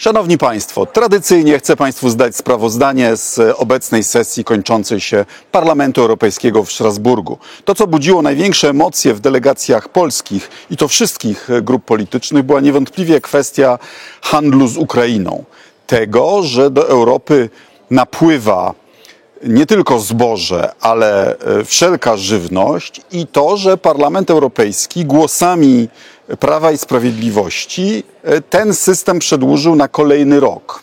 Szanowni Państwo, tradycyjnie chcę Państwu zdać sprawozdanie z obecnej sesji kończącej się Parlamentu Europejskiego w Strasburgu. To, co budziło największe emocje w delegacjach polskich i to wszystkich grup politycznych, była niewątpliwie kwestia handlu z Ukrainą. Tego, że do Europy napływa nie tylko zboże, ale e, wszelka żywność i to, że Parlament Europejski głosami Prawa i Sprawiedliwości e, ten system przedłużył na kolejny rok.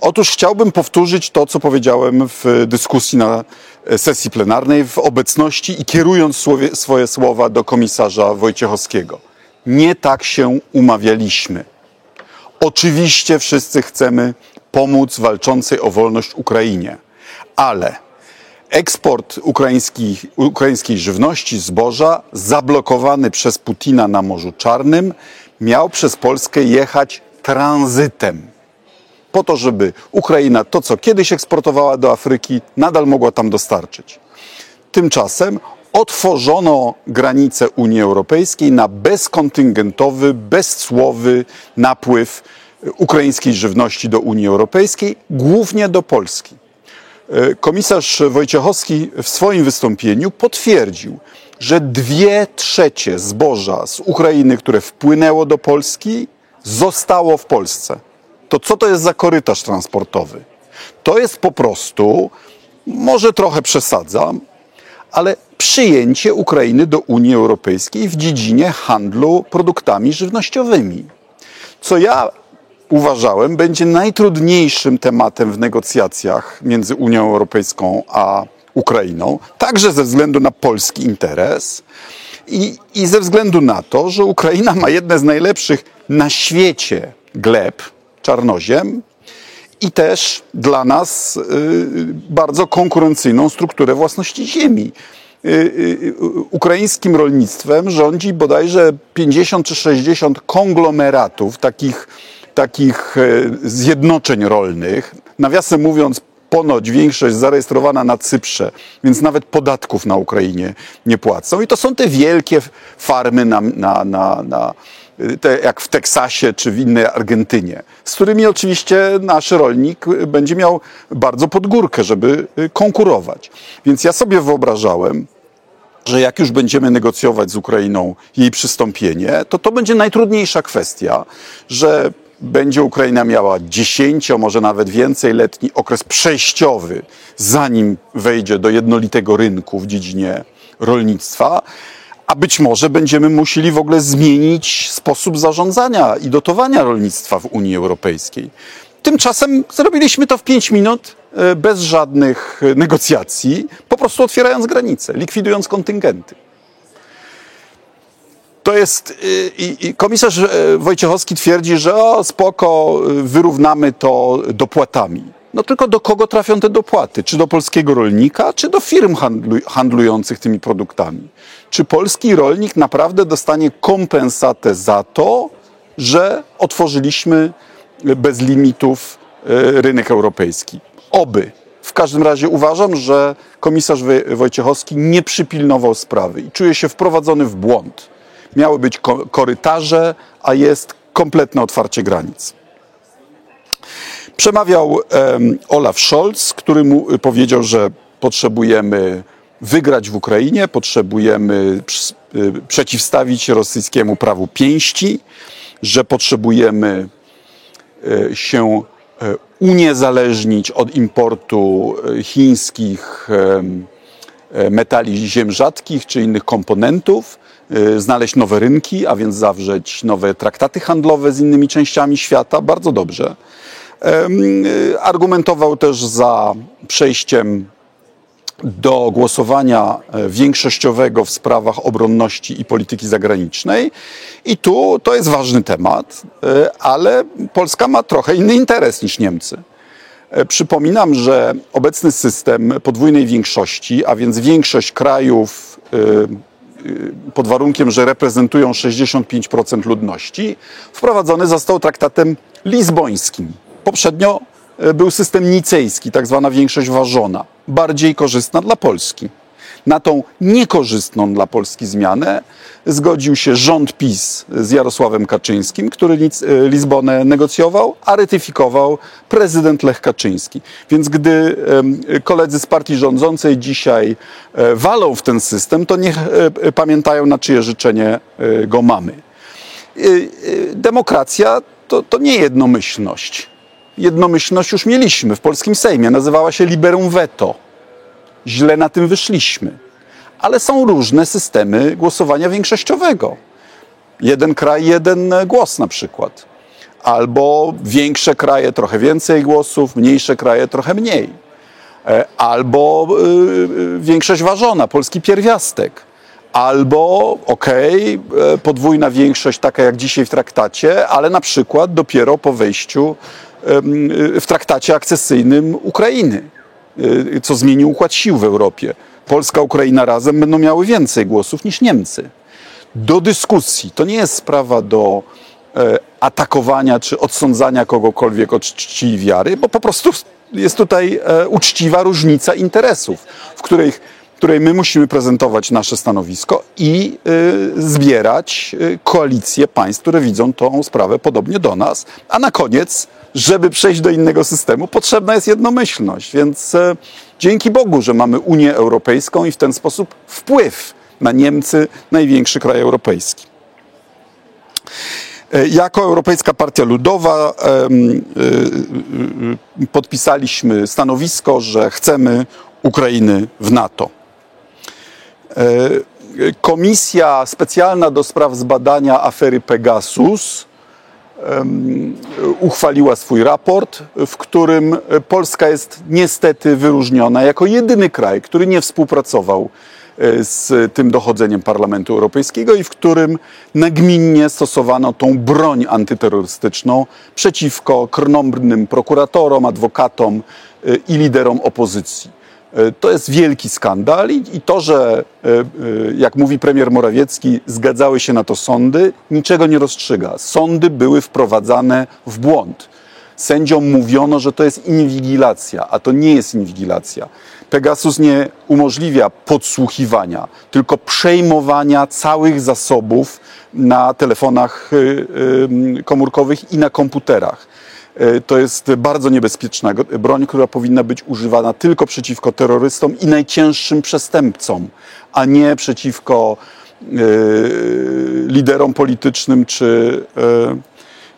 Otóż chciałbym powtórzyć to, co powiedziałem w dyskusji na e, sesji plenarnej w obecności i kierując swoje słowa do komisarza Wojciechowskiego. Nie tak się umawialiśmy. Oczywiście wszyscy chcemy pomóc walczącej o wolność Ukrainie ale eksport ukraińskiej, żywności, zboża, zablokowany przez Putina na Morzu Czarnym, miał przez Polskę jechać tranzytem. Po to, żeby Ukraina to, co kiedyś eksportowała do Afryki, nadal mogła tam dostarczyć. Tymczasem otworzono granice Unii Europejskiej na bezkontyngentowy, bezcłowy napływ ukraińskiej żywności do Unii Europejskiej, głównie do Polski. Komisarz Wojciechowski w swoim wystąpieniu potwierdził, że dwie trzecie zboża z Ukrainy, które wpłynęło do Polski, zostało w Polsce. To co to jest za korytarz transportowy? To jest po prostu, może trochę przesadzam, ale przyjęcie Ukrainy do Unii Europejskiej w dziedzinie handlu produktami żywnościowymi. Co ja uważałem, będzie najtrudniejszym tematem w negocjacjach między Unią Europejską a Ukrainą, także ze względu na polski interes i, i ze względu na to, że Ukraina ma jedne z najlepszych na świecie gleb, czarnoziem, i też dla nas y, bardzo konkurencyjną strukturę własności ziemi. Y, y, ukraińskim rolnictwem rządzi bodajże 50 czy 60 konglomeratów, takich takich e, zjednoczeń rolnych. Nawiasem mówiąc, ponoć większość zarejestrowana na Cyprze, więc nawet podatków na Ukrainie nie płacą. I to są te wielkie farmy na, na, na, na te, jak w Teksasie czy w innej Argentynie, z którymi oczywiście nasz rolnik będzie miał bardzo podgórkę, żeby y, konkurować. Więc ja sobie wyobrażałem, że jak już będziemy negocjować z Ukrainą jej przystąpienie, to to będzie najtrudniejsza kwestia, że będzie Ukraina miała 10, może nawet więcej letni okres przejściowy, zanim wejdzie do jednolitego rynku w dziedzinie rolnictwa, a być może będziemy musieli w ogóle zmienić sposób zarządzania i dotowania rolnictwa w Unii Europejskiej. Tymczasem zrobiliśmy to w 5 minut, e, bez żadnych negocjacji, po prostu otwierając granice, likwidując kontyngenty. To jest y, i, komisarz e, Wojciechowski twierdzi, że o, spoko, wyrównamy to dopłatami. No tylko do kogo trafią te dopłaty? Czy do polskiego rolnika, czy do firm handlujących tymi produktami? Czy polski rolnik naprawdę dostanie kompensatę za to, że otworzyliśmy bez limitów rynek europejski? Oby. W każdym razie uważam, że komisarz Wojciechowski nie przypilnował sprawy i czuje się wprowadzony w błąd miały być korytarze, a jest kompletne otwarcie granic. Przemawiał Olaf Scholz, który mu powiedział, że potrzebujemy wygrać w Ukrainie, potrzebujemy y, przeciwstawić się rosyjskiemu prawu pięści, że potrzebujemy y, się y, uniezależnić od importu chińskich metali ziem rzadkich czy innych komponentów, Y, znaleźć nowe rynki, a więc zawrzeć nowe traktaty handlowe z innymi częściami świata. Bardzo dobrze. Y, argumentował też za przejściem do głosowania e, większościowego w sprawach obronności i polityki zagranicznej. I tu to jest ważny temat, e, ale Polska ma trochę inny interes niż Niemcy. E, przypominam, że obecny system podwójnej większości, a więc większość krajów Y, pod warunkiem, że reprezentują 65% ludności, wprowadzony został traktatem lizbońskim. Poprzednio był system nicejski, tak zwana większość ważona, bardziej korzystna dla Polski. Na tą niekorzystną dla Polski zmianę zgodził się rząd PiS z Jarosławem Kaczyńskim, który Lizbonę negocjował, a ratyfikował prezydent Lech Kaczyński. Więc gdy koledzy z partii rządzącej dzisiaj e, walą w ten system, to niech e, pamiętają, na czyje życzenie e, go mamy. Demokracja to, to nie jednomyślność. Jednomyślność już mieliśmy w polskim Sejmie, nazywała się liberum veto. Źle na tym wyszliśmy. Ale są różne systemy głosowania większościowego. Jeden kraj, jeden głos na przykład. Albo większe kraje trochę więcej głosów, mniejsze kraje trochę mniej. E, albo y, większość ważona, polski pierwiastek albo okej, okay, podwójna większość taka jak dzisiaj w traktacie, ale na przykład dopiero po wejściu w traktacie akcesyjnym Ukrainy, co zmieni układ sił w Europie. Polska, Ukraina razem będą miały więcej głosów niż Niemcy. Do dyskusji. To nie jest sprawa do e, atakowania czy odsądzania kogokolwiek od czci i wiary, bo po prostu jest tutaj e, uczciwa różnica interesów, w których której my musimy prezentować nasze stanowisko i y, zbierać y, koalicję państw, które widzą tą sprawę podobnie do nas. A na koniec, żeby przejść do innego systemu, potrzebna jest jednomyślność. Więc y, dzięki Bogu, że mamy Unię Europejską i w ten sposób wpływ na Niemcy, największy kraj europejski. E, jako Europejska Partia Ludowa podpisaliśmy stanowisko, że chcemy Ukrainy w NATO. E, komisja specjalna do spraw zbadania afery Pegasus uchwaliła swój raport, w którym Polska jest niestety wyróżniona jako jedyny kraj, który nie współpracował e, z tym dochodzeniem Parlamentu Europejskiego i w którym nagminnie stosowano tą broń antyterrorystyczną przeciwko krnąbrnym prokuratorom, adwokatom e, i liderom opozycji. E, to jest wielki skandal i, to, że, e, e, jak mówi premier Morawiecki, zgadzały się na to sądy, niczego nie rozstrzyga. Sądy były wprowadzane w błąd. Sędziom mówiono, że to jest inwigilacja, a to nie jest inwigilacja. Pegasus nie umożliwia podsłuchiwania, tylko przejmowania całych zasobów na telefonach komórkowych i na komputerach. E, to jest bardzo niebezpieczna broń, która powinna być używana tylko przeciwko terrorystom i najcięższym przestępcom, a nie przeciwko e, liderom politycznym czy,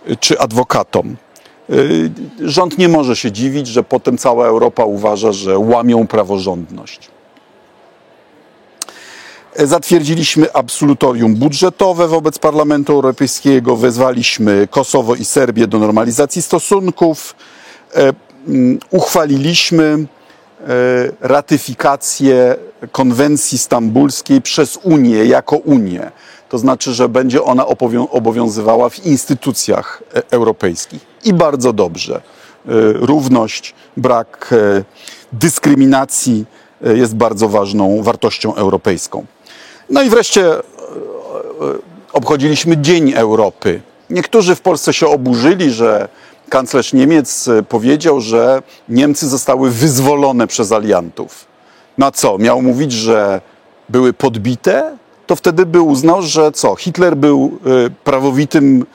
e, czy adwokatom. Rząd nie może się dziwić, że potem cała Europa uważa, że łamią praworządność. Zatwierdziliśmy absolutorium budżetowe wobec Parlamentu Europejskiego, wezwaliśmy Kosowo i Serbię do normalizacji stosunków, e, mm, uchwaliliśmy e, ratyfikację konwencji stambulskiej przez Unię jako Unię. To znaczy, że będzie ona obowiązywała w instytucjach e, europejskich. I bardzo dobrze. Równość, brak dyskryminacji jest bardzo ważną wartością europejską. No i wreszcie e, e, obchodziliśmy Dzień Europy. Niektórzy w Polsce się oburzyli, że kanclerz Niemiec e, powiedział, że Niemcy zostały wyzwolone przez aliantów. Na co? Miał mówić, że były podbite? To wtedy by uznał, że co? Hitler był prawowitym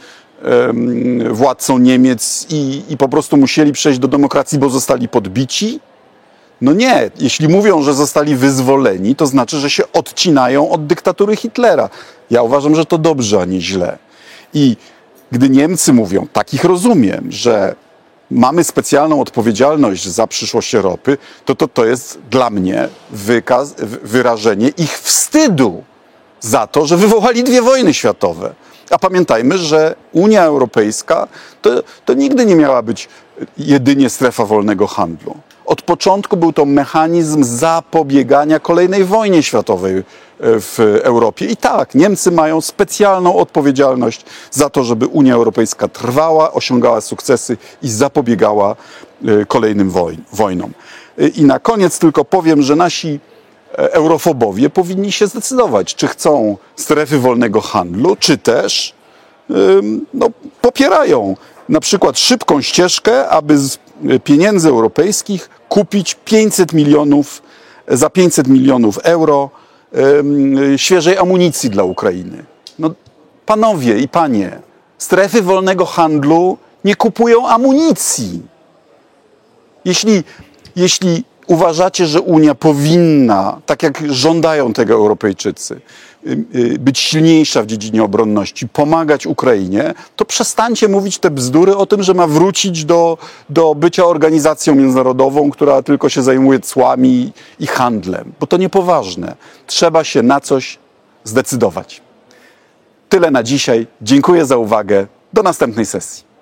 władcą Niemiec i, i po prostu musieli przejść do demokracji, bo zostali podbici? No nie, jeśli mówią, że zostali wyzwoleni, to znaczy, że się odcinają od dyktatury Hitlera. Ja uważam, że to dobrze, a nie źle. I gdy Niemcy mówią, takich rozumiem, że mamy specjalną odpowiedzialność za przyszłość Europy, to to, to jest dla mnie wykaz, wyrażenie ich wstydu za to, że wywołali dwie wojny światowe. A pamiętajmy, że Unia Europejska to, to nigdy nie miała być jedynie strefa wolnego handlu. Od początku był to mechanizm zapobiegania kolejnej wojnie światowej e, w Europie. I tak, Niemcy mają specjalną odpowiedzialność za to, żeby Unia Europejska trwała, osiągała sukcesy i zapobiegała e, kolejnym wojnom. E, I na koniec tylko powiem, że nasi eurofobowie powinni się zdecydować, czy chcą strefy wolnego handlu, czy też no, popierają na przykład szybką ścieżkę, aby z pieniędzy europejskich kupić 500 milionów za 500 milionów euro em, świeżej amunicji dla Ukrainy. No, panowie i panie, strefy wolnego handlu nie kupują amunicji. Jeśli, jeśli uważacie, że Unia powinna, tak jak żądają tego Europejczycy, y, być silniejsza w dziedzinie obronności, pomagać Ukrainie, to przestańcie mówić te bzdury o tym, że ma wrócić do, do bycia organizacją międzynarodową, która tylko się zajmuje cłami i handlem, bo to niepoważne. Trzeba się na coś zdecydować. Tyle na dzisiaj. Dziękuję za uwagę. Do następnej sesji.